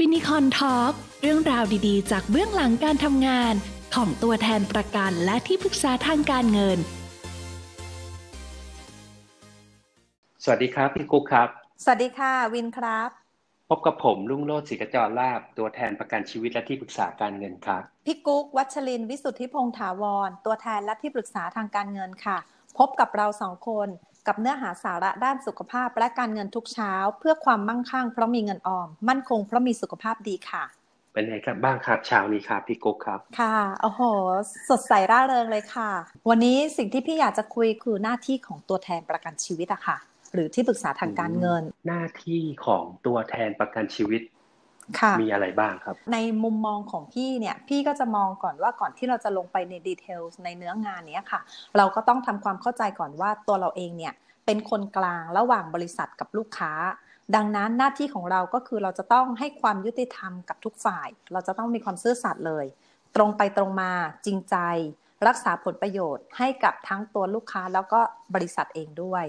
ฟินิคอนทอล์กเรื่องราวดีๆ จากเบื้องหลังการทำงาน ของตัวแทนประกันและที่ปรึกษาทางการเงิน สวัสดีครับ พี่กุ๊กครับ สวัสดีค่ะ วินครับ พบกับผมลุงโลดศิกจรลาบ ตัวแทนประกันชีวิตและที่ปรึกษาการเงินครับ พี่กุ๊กวัชรินทร์วิสุทธิพงษ์ถาวร ตัวแทนและที่ปรึกษาทางการเงินค่ะ พบกับเราสองคน กับเนื้อหาสาระด้านสุขภาพและการเงินทุกเช้า เพื่อความมั่งคั่งเพราะมีเงินออม มั่นคงเพราะมีสุขภาพดีค่ะ เป็นไงครับบ้างครับเช้านี้ครับพี่กุ๊กครับ ค่ะโอ้โห สดใสร่าเริงเลยค่ะ วันนี้สิ่งที่พี่อยากจะคุยคือหน้าที่ของตัวแทนประกันชีวิตอะค่ะ หรือที่ปรึกษาทางการเงิน หน้าที่ของตัวแทนประกันชีวิตค่ะ มีอะไรบ้างครับ ในมุมมองของพี่เนี่ยพี่ก็จะมองก่อนว่าก่อนที่เราจะลงไปในดีเทลในเนื้องานเนี้ยค่ะ เราก็ต้องทำความเข้าใจก่อนว่าตัวเราเองเนี่ยเป็นคนกลางระหว่างบริษัทกับลูกค้า ดังนั้นหน้าที่ของเราก็คือเราจะต้องให้ความยุติธรรมกับทุกฝ่าย เราจะต้องมีความซื่อสัตย์เลย ตรงไปตรงมาจริงใจ รักษาผลประโยชน์ให้กับทั้งตัวลูกค้าแล้วก็บริษัทเองด้วย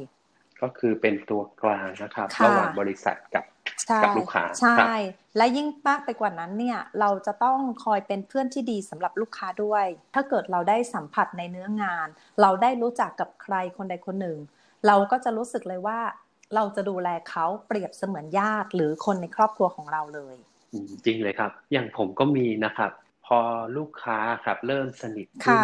ก็คือเป็นตัวกลางนะครับค่ะระหว่างบริษัทกับใช่ กับลูกค้าใช่ครับและยิ่งมากไปกว่านั้นเนี่ยเราจะต้องคอยเป็นเพื่อนที่ดีสำหรับลูกค้าด้วย ถ้าเกิดเราได้สัมผัสในเนื้องาน เราได้รู้จักกับใครคนใดคนหนึ่ง เราก็จะรู้สึกเลยว่า เราจะดูแลเขาเปรียบเสมือนญาติ หรือคนในครอบครัวของเราเลยอืมจริงเลยครับ อย่างผมก็มีนะครับ พอลูกค้าครับเริ่มสนิทขึ้นค่ะ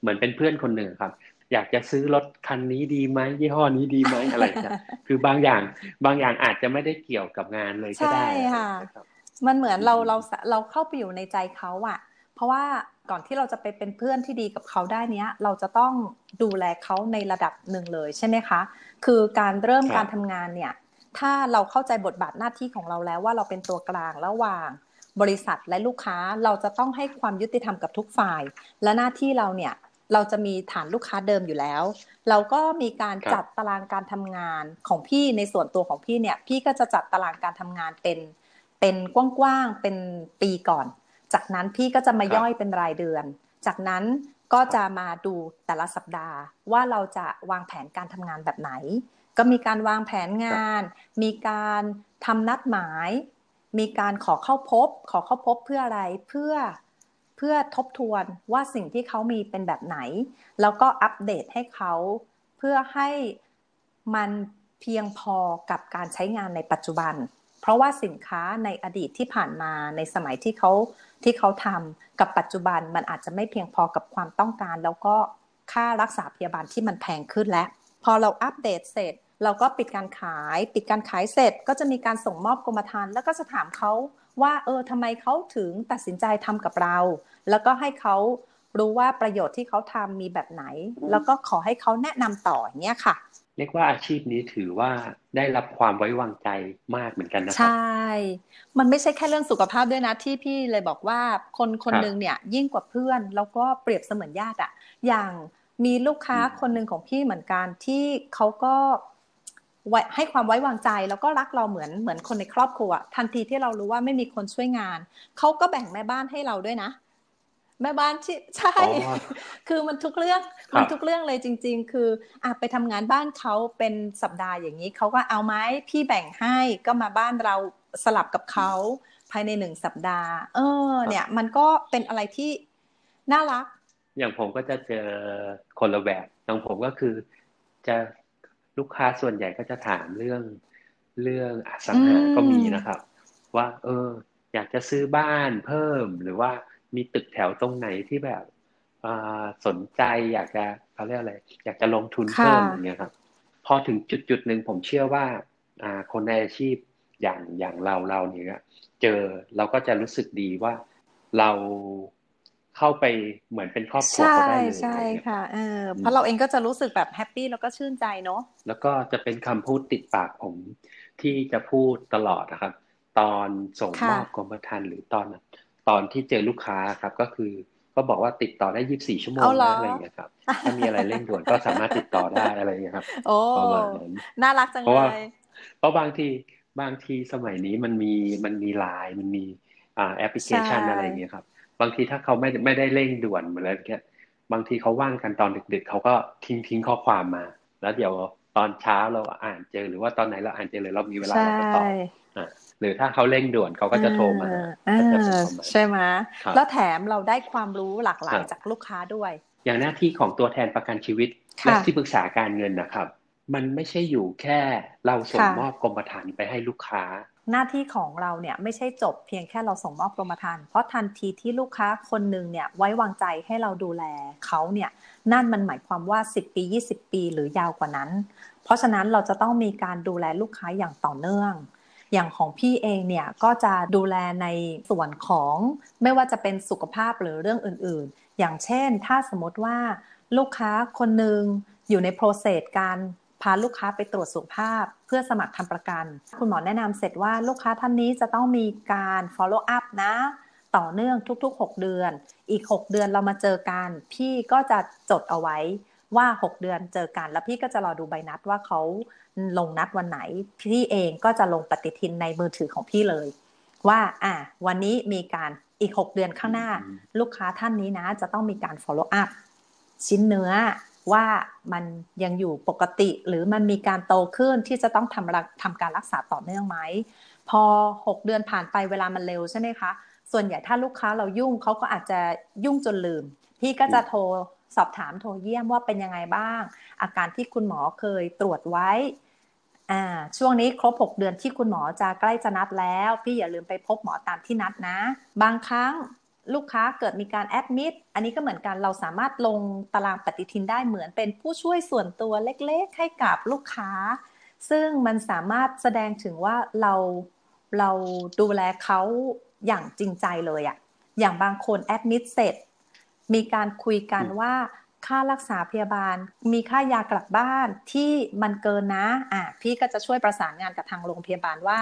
เหมือนเป็นเพื่อนคนหนึ่งครับ อยากจะซื้อรถคันนี้ดีไหมยี่ห้อนี้ดีไหมอะไรอย่างเงี้ยคือบางอย่างบางอย่างอาจจะไม่ได้เกี่ยวกับงานเลยก็ได้ใช่ค่ะนะครับมันเหมือนเราอืมเราเราเข้าไปอยู่ในใจเขาอะเพราะว่าก่อนที่เราจะไปเป็นเพื่อนที่ดีกับเขาได้เนี้ย เราจะต้องดูแลเขาในระดับหนึ่งเลยใช่ไหมคะ คือการเริ่มครับการทำงานเนี่ย ถ้าเราเข้าใจบทบาทหน้าที่ของเราแล้วว่าเราเป็นตัวกลางระหว่างบริษัทและลูกค้าเราจะต้องให้ความยุติธรรมกับทุกฝ่าย และหน้าที่เราเนี่ย เราจะมีฐานลูกค้าเดิมอยู่แล้ว เราก็มีการครับจัดตารางการทำงานของพี่ในส่วนตัวของพี่เนี่ย พี่ก็จะจัดตารางการทำงานเป็น เป็นกว้างๆเป็นปีก่อน จากนั้นพี่ก็จะมาครับย่อยเป็นรายเดือน จากนั้นก็จะมาดูแต่ละสัปดาห์ว่าเราจะวางแผนการทำงานแบบไหน ก็มีการวางแผนงาน มีการทำนัดหมาย มีการขอเข้าพบ ขอเข้าพบเพื่ออะไรเพื่อ เพื่อทบทวนว่าสิ่งที่เขามีเป็นแบบไหน แล้วก็อัปเดตให้เขา เพื่อให้มันเพียงพอกับการใช้งานในปัจจุบัน เพราะว่าสินค้าในอดีตที่ผ่านมาในสมัยที่เขาที่เขาทำกับปัจจุบันมันอาจจะไม่เพียงพอกับความต้องการ แล้วก็ค่ารักษาพยาบาลที่มันแพงขึ้นแล้ว พอเราอัปเดตเสร็จ เราก็ปิดการขาย ปิดการขายเสร็จ ก็จะมีการส่งมอบกรมธรรม์แล้วก็จะถามเขา ว่าเออทำไมเขาถึงตัดสินใจทำกับเรา แล้วก็ให้เขารู้ว่าประโยชน์ที่เขาทำมีแบบไหน แล้วก็ขอให้เขาแนะนำต่ออย่างเงี้ยค่ะ เรียกว่าอาชีพนี้ถือว่าได้รับความไว้วางใจมากเหมือนกันนะคใชรับ่มันไม่ใช่แค่เรื่องสุขภาพด้วยนะที่พี่เลยบอกว่าคนคนครับหนึ่งเนี่ยยิ่งกว่าเพื่อน แล้วก็เปรียบเสมือนญาติอะอย่างมีลูกค้าอืมคนหนึ่งของพี่เหมือนกันที่เขาก็ ไว้ให้ความไว้วางใจแล้วก็รักเราเหมือนเหมือนคนในครอบครัว ทันทีที่เรารู้ว่าไม่มีคนช่วยงาน เขาก็แบ่งแม่บ้านให้เราด้วยนะ แม่บ้านที่ใช่อ๋อคือมันทุกเรื่องครับมันทุกเรื่องเลยจริง ๆ คืออะไปทำงานบ้านเขาเป็นสัปดาห์อย่างนี้เขาก็เอาไหมพี่แบ่งให้ก็มาบ้านเราสลับกับเขาภายในหนึ่งสัปดาห์ เออ เนี่ย มันก็เป็นอะไรที่น่ารัก อย่างผมก็จะเจอคนละแบบอย่างผมก็คือจะ ลูกค้าส่วนใหญ่ก็จะถามเรื่องเรื่องอสังหาอืมก็มีนะครับ ว่า เออ อยากจะซื้อบ้านเพิ่มหรือว่ามีตึกแถวตรงไหนที่แบบอ่าสนใจอยากจะเขาเรียกอะไร อยากจะลงทุนเพิ่มค่ะอย่างเงี้ยครับ พอถึงจุดจุดหนึ่งผมเชื่อว่าอ่าคนในอาชีพอย่างอย่างเราเราเนี่ยเจอเราก็จะรู้สึกดีว่าเรา เข้าไปเหมือนเป็นครอบครัวใช่เขาได้เลยใช่อะไรเงี้ยค่ะเออเพราะเราเองก็จะรู้สึกแบบแฮปปี้แล้วก็ชื่นใจเนาะแล้วก็จะเป็นคำพูดติดปากผม ที่จะพูดตลอดนะครับ ตอนส่งค่ะมอบกรมธรรม์หรือตอนตอนที่เจอลูกค้าครับ ก็คือก็บอกว่าติดต่อได้24ชั่วโมงเอาเหรอนะอะไรอย่างเงี้ยครับถ้ามีอะไรเร่งด่วนก็สามารถติดต่อได้อะไรอย่างเงี้ยครับโอ้ประมาณนั้นน่ารักจังเพราะเลว่ายเพราะบางทีบางทีสมัยนี้มันมีมันมีไลน์มันมีอ่าแอปพลิเคชันใช่อะไรอย่างเงี้ยครับ บางทีถ้าเขาไม่ไม่ได้เร่งด่วนเหมือนอะไรเงี้ยบางทีเขาว่างกันตอนดึกๆเขาก็ทิ้งทิ้งข้อความมา แล้วเดี๋ยวตอนเช้าเราอ่านเจอหรือว่าตอนไหนเราอ่านเจอเลยเรามีเวลาใช่เราก็ตอบอ่าหรือถ้าเขาเร่งด่วนเขาก็จะโทรมาใช่ไหมแล้วแถมเราได้ความรู้หลากหลายจากลูกค้าด้วย อย่างหน้าที่ของตัวแทนประกันชีวิตและที่ปรึกษาการเงินนะครับ มันไม่ใช่อยู่แค่เราส่งมอบกรมธรรม์ไปให้ลูกค้า หน้าที่ของเราเนี่ยไม่ใช่จบเพียงแค่เราส่งมอบกรมธรรม์เพราะทันทีที่ลูกค้าคนหนึ่งเนี่ยไว้วางใจให้เราดูแลเขาเนี่ยนั่นมันหมายความว่า 10 ปี 20 ปีหรือยาวกว่านั้น เพราะฉะนั้นเราจะต้องมีการดูแลลูกค้าอย่างต่อเนื่อง อย่างของพี่เองเนี่ยก็จะดูแลในส่วนของไม่ว่าจะเป็นสุขภาพหรือเรื่องอื่นๆ อย่างเช่น ถ้าสมมติว่าลูกค้าคนหนึ่งอยู่ในโปรเซสการ พาลูกค้าไปตรวจสุขภาพเพื่อสมัครทำประกัน คุณหมอแนะนำเสร็จว่าลูกค้าท่านนี้จะต้องมีการ follow up นะ ต่อเนื่องทุก ๆ 6 เดือน อีก 6 เดือนเรามาเจอกัน พี่ก็จะจดเอาไว้ว่า 6 เดือนเจอกัน แล้วพี่ก็จะรอดูใบนัดว่าเขาลงนัดวันไหน พี่เองก็จะลงปฏิทินในมือถือของพี่เลย ว่าอะวันนี้มีการอีก 6 เดือนข้างหน้า ลูกค้าท่านนี้นะ จะต้องมีการ follow up ชิ้นเนื้อ ว่ามันยังอยู่ปกติ หรือมันมีการโตขึ้นที่จะต้องทำทำการรักษาต่อเนื่องไหมพอ 6 เดือนผ่านไปเวลามันเร็วใช่ไหมคะ ส่วนใหญ่ถ้าลูกค้าเรายุ่งเขาก็อาจจะยุ่งจนลืม พี่ก็จะโทรสอบถามโทรเยี่ยมว่าเป็นยังไงบ้าง อาการที่คุณหมอเคยตรวจไว้อ่าช่วงนี้ครบ 6 เดือนที่คุณหมอจะใกล้จะนัดแล้ว พี่อย่าลืมไปพบหมอตามที่นัดนะ บางครั้ง ลูกค้าเกิดมีการแอดมิดอันนี้ก็เหมือนกันเราสามารถลงตารางปฏิทินได้เหมือนเป็นผู้ช่วยส่วนตัวเล็กๆ ให้กับลูกค้า ซึ่งมันสามารถแสดงถึงว่าเราเราดูแลเขาอย่างจริงใจเลยอะอย่างบางคนแอดมิดเสร็จ มีการคุยกันว่าค่ารักษาพยาบาล มีค่ายากลับบ้านที่มันเกินนะ อะพี่ก็จะช่วยประสานงานกับทางโรงพยาบาลว่า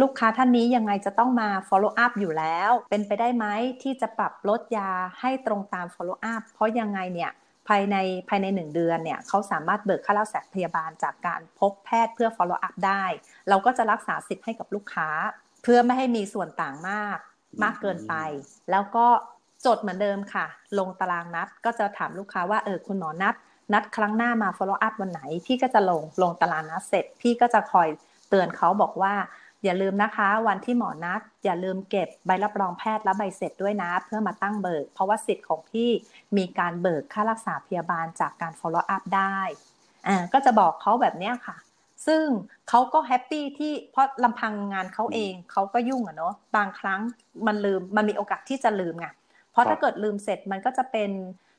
ลูกค้าท่านนี้ยังไงจะต้องมา follow up อยู่แล้ว เป็นไปได้ไหมที่จะปรับลดยาให้ตรงตาม follow up เพราะยังไงเนี่ยภายในภายในหนึ่งเดือนเนี่ยเขาสามารถเบิกค่ารักษาพยาบาลจากการพบแพทย์เพื่อ follow up ได้ เราก็จะรักษาสิทธิ์ให้กับลูกค้า เพื่อไม่ให้มีส่วนต่างมากมากเกินไป แล้วก็จดเหมือนเดิมค่ะ ลงตารางนัดก็จะถามลูกค้าว่าเออคุณหมอนัด นัดครั้งหน้ามา follow up วันไหน พี่ก็จะลงลงตารางนัดเสร็จ พี่ก็จะคอยเตือนเขาบอกว่า อย่าลืมนะคะ วันที่หมอนัด อย่าลืมเก็บใบรับรองแพทย์และใบเสร็จด้วยนะ เพื่อมาตั้งเบิก เพราะว่าสิทธิ์ของพี่มีการเบิกค่ารักษาพยาบาลจากการ follow up ได้อ่าก็จะบอกเขาแบบนี้ค่ะ ซึ่งเขาก็ happy ที่เพราะลำพังงานเขาเองเขาก็ยุ่งอะเนาะบางครั้งมันลืมมันมีโอกาสที่จะลืมไงเพราะถ้าเกิดลืมเสร็จมันก็จะเป็น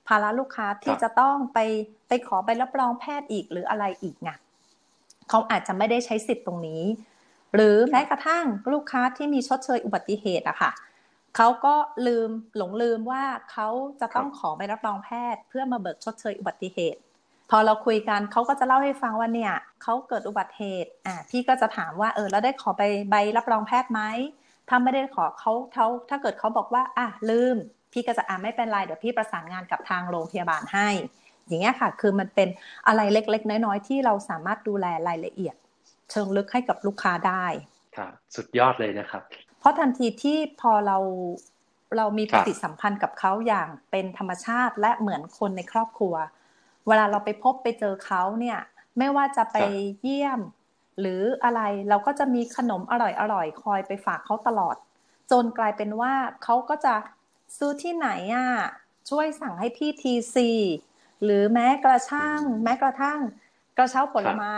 ภาระลูกค้าที่จะต้องไปไปขอใบรับรองแพทย์อีกหรืออะไรอีกไงเขาอาจจะไม่ได้ใช้สิทธิ์ตรงนี้ หรือแม้กระทั่งลูกค้าที่มีชดเชยอุบัติเหตุอะค่ะเขาก็ลืมหลงลืมว่าเขาจะต้องขอใบรับรองแพทย์ เพื่อมาเบิกชดเชยอุบัติเหตุ พอเราคุยกันเขาก็จะเล่าให้ฟังว่าเนี่ยเขาเกิดอุบัติเหตุอ่าพี่ก็จะถามว่าเออแล้วได้ขอไปใบรับรองแพทย์ไหมถ้าไม่ได้ขอเขาเขาถ้าเกิดเขาบอกว่าอะลืม พี่ก็จะอ่าไม่เป็นไรเดี๋ยวพี่ประสานงานกับทางโรงพยาบาลให้ อย่างเงี้ยค่ะ คือมันเป็นอะไรเล็กๆ น้อยๆที่เราสามารถดูแลรายละเอียด เชิงลึกให้กับลูกค้าได้ครับสุดยอดเลยนะครับ เพราะทันทีที่พอเราเรามีปฏิสัมพันธ์กับเขาอย่างเป็นธรรมชาติและเหมือนคนในครอบครัว เวลาเราไปพบไปเจอเขาเนี่ย ไม่ว่าจะไปเยี่ยม หรืออะไรเราก็จะมีขนมอร่อยๆคอยไปฝากเขาตลอด จนกลายเป็นว่าเขาก็จะซื้อที่ไหนอะช่วยสั่งให้พี่ทีซีหรือแม้กระทั่งแม้กระทั่งกระเช้าผลไม้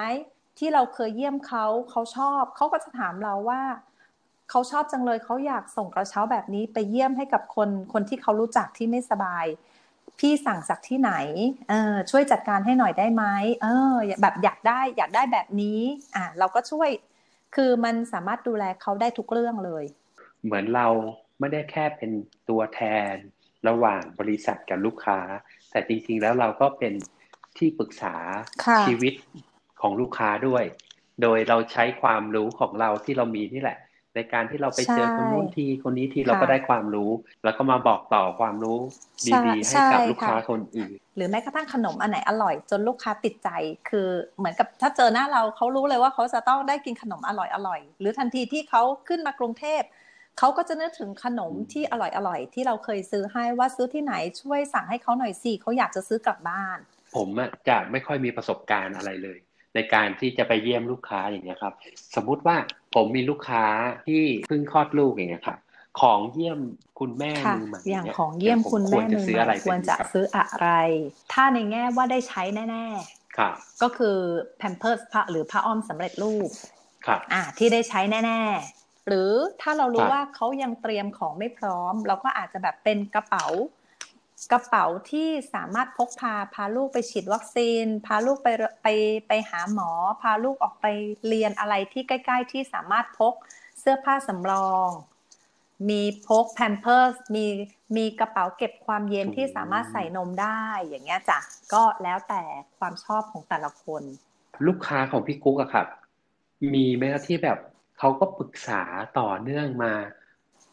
ที่เราเคยเยี่ยมเขาเขาชอบเขาก็จะถามเราว่าเขาชอบจังเลยเขาอยากส่งกระเช้าแบบนี้ไปเยี่ยมให้กับคนคนที่เขารู้จักที่ไม่สบาย พี่สั่งจากที่ไหนเออช่วยจัดการให้หน่อยได้ไหมเออ แบบอยากได้อยากได้แบบนี้ อ่าเราก็ช่วยคือมันสามารถดูแลเขาได้ทุกเรื่องเลย เหมือนเราไม่ได้แค่เป็นตัวแทนระหว่างบริษัทกับลูกค้า แต่จริงๆแล้วเราก็เป็นที่ปรึกษาชีวิต ของลูกค้าด้วย โดยเราใช้ความรู้ของเราที่เรามีนี่แหละ ในการที่เราไปเจอคนนู้นทีคนนี้ทีเราก็ได้ความรู้ แล้วก็มาบอกต่อความรู้ดีๆให้กับลูกค้าคนอื่น หรือแม้กระทั่งขนมอันไหนอร่อย จนลูกค้าติดใจ คือเหมือนกับถ้าเจอหน้าเราเขารู้เลยว่าเขาจะต้องได้กินขนมอร่อยอร่อยหรือทันทีที่เขาขึ้นมากรุงเทพเขาก็จะนึกถึงขนมที่อร่อยอร่อยที่เราเคยซื้อให้ว่าซื้อที่ไหนช่วยสั่งให้เขาหน่อยสิเขาอยากจะซื้อกลับบ้าน ผมจะไม่ค่อยมีประสบการณ์อะไรเลย ในการที่จะไปเยี่ยมลูกค้าอย่างนี้ครับ สมมุติว่าผมมีลูกค้าที่เพิ่งคลอดลูกอย่างเงี้ยครับของเยี่ยมคุณแม่ค่ะมือใหม่อย่างนี่ของเยี่ยมคุณแม่ผจะมือซื้อใหอะไรม่ควรเป็นจะครับซื้ออะไร ถ้าในแง่ว่าได้ใช้แน่ครับๆก็คือแพมเพิร์สผ้าหรือผ้าอ้อมสำเร็จรูปครับอ่าที่ได้ใช้แน่ๆ หรือถ้าเรารู้ครับว่าเขายังเตรียมของไม่พร้อม เราก็อาจจะแบบเป็นกระเป๋า กระเป๋าที่สามารถพกพาพาลูกไปฉีดวัคซีน พาลูกไปไปไปหาหมอ พาลูกออกไปเรียนอะไรที่ใกล้ ๆ ที่สามารถพกเสื้อผ้าสำรอง มีพกแพมเพิร์สมีมีกระเป๋าเก็บความเย็นที่สามารถใส่นมได้อย่างเงี้ยจ้ะก็แล้วแต่ความชอบของแต่ละคน ลูกค้าของพี่กุ๊กอะครับ มีไหมครับที่แบบเขาก็ปรึกษาต่อเนื่องมา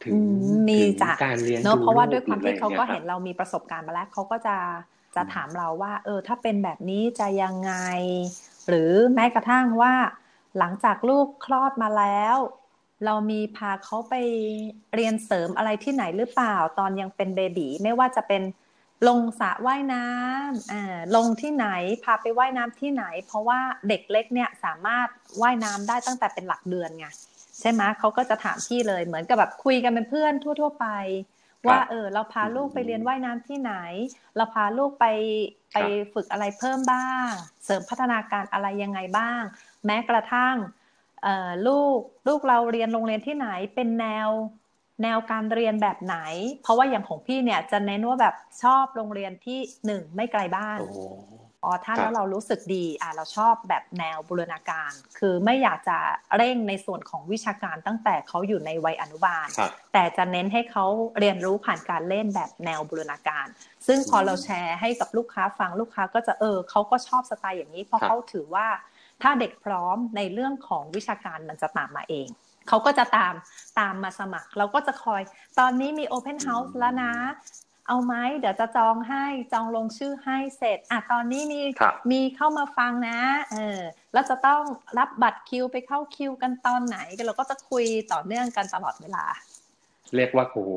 ถึงอืมมีถึงจ้ะการเลี้ยงเนอะดูเพราะว่าลูด้วยความที่เขาก็หรือเห็นอะไรเรามีประสบการณ์มาแล้วเขาก็จะจะถามเราว่า เออ ถ้าเป็นแบบนี้จะยังไง หรือแม้กระทั่งว่า หลังจากลูกคลอดมาแล้ว เรามีพาเขาไปเรียนเสริมอะไรที่ไหนหรือเปล่า ตอนยังเป็นเบบีไม่ว่าจะเป็นลงสระว่ายน้ำอ่าลงที่ไหนพาไปว่ายน้ำที่ไหน เพราะว่าเด็กเล็กเนี่ยสามารถว่ายน้ำได้ตั้งแต่เป็นหลักเดือนไง ใช่ไหมเขาก็จะถามพี่เลยเหมือนกับแบบคุยกันเป็นเพื่อนทั่ว ๆ ไป ว่าเออเราพาลูกไปเรียนว่ายน้ำที่ไหน เราพาลูกไปไปฝึกอะไรเพิ่มบ้าง เสริมพัฒนาการอะไรยังไงบ้าง แม้กระทั่งเอ่อลูกลูกเราเรียนโรงเรียนที่ไหนเป็นแนวแนวการเรียนแบบไหน เพราะว่าอย่างของพี่เนี่ยจะเน้นว่าแบบชอบโรงเรียนที่หนึ่งไม่ไกลบ้านโอ้โหอ๋อถ้าครับแล้วเรารู้สึกดีอะเราชอบแบบแนวบูรณาการ คือไม่อยากจะเร่งในส่วนของวิชาการตั้งแต่เขาอยู่ในวัยอนุบาลครับแต่จะเน้นให้เขาเรียนรู้ผ่านการเล่นแบบแนวบูรณาการ ซึ่งพอเราแชร์ให้กับลูกค้าฟังลูกค้าก็จะเออเขาก็ชอบสไตล์อย่างนี้เพราะครับเขาถือว่าถ้าเด็กพร้อมในเรื่องของวิชาการมันจะตามมาเองเขาก็จะตามตามมาสมัคร เราก็จะคอยตอนนี้มี Open House แล้วนะ เอาไหมเดี๋ยวจะจองให้จองลงชื่อให้เสร็จอะตอนนี้มีครับมีเข้ามาฟังนะเออแล้วจะต้องรับบัตรคิวไปเข้าคิวกันตอนไหนเราก็จะคุยต่อเนื่องกันตลอดเวลา เรียกว่าโอ้โห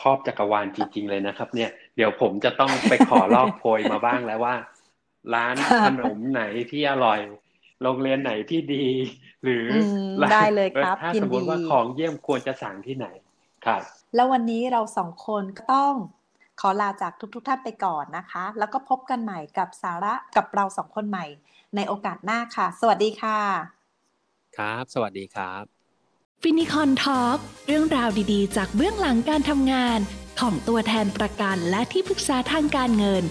ครอบจักรวาลจริงๆเลยนะครับ เนี่ยเดี๋ยวผมจะต้องไปขอลอกโพยมาบ้างแล้วว่า ร้านขนมไหนที่อร่อย โรงเรียนไหนที่ดี หรืออมร้านได้เลยครับถ้ายินสมมติว่าดีของเยี่ยมควรจะสั่งที่ไหนครับแล้ววันนี้เราสองคนก็ต้อง ขอลาจากทุกๆท่านไปก่อนนะคะ แล้วก็พบกันใหม่กับสาระกับเราสองคนใหม่ ในโอกาสหน้าค่ะ สวัสดีค่ะ ครับ สวัสดีครับฟินิคอนทอล์กเรื่องราวดีๆ จากเบื้องหลังการทำงาน ของตัวแทนประกันและที่ปรึกษาทางการเงิน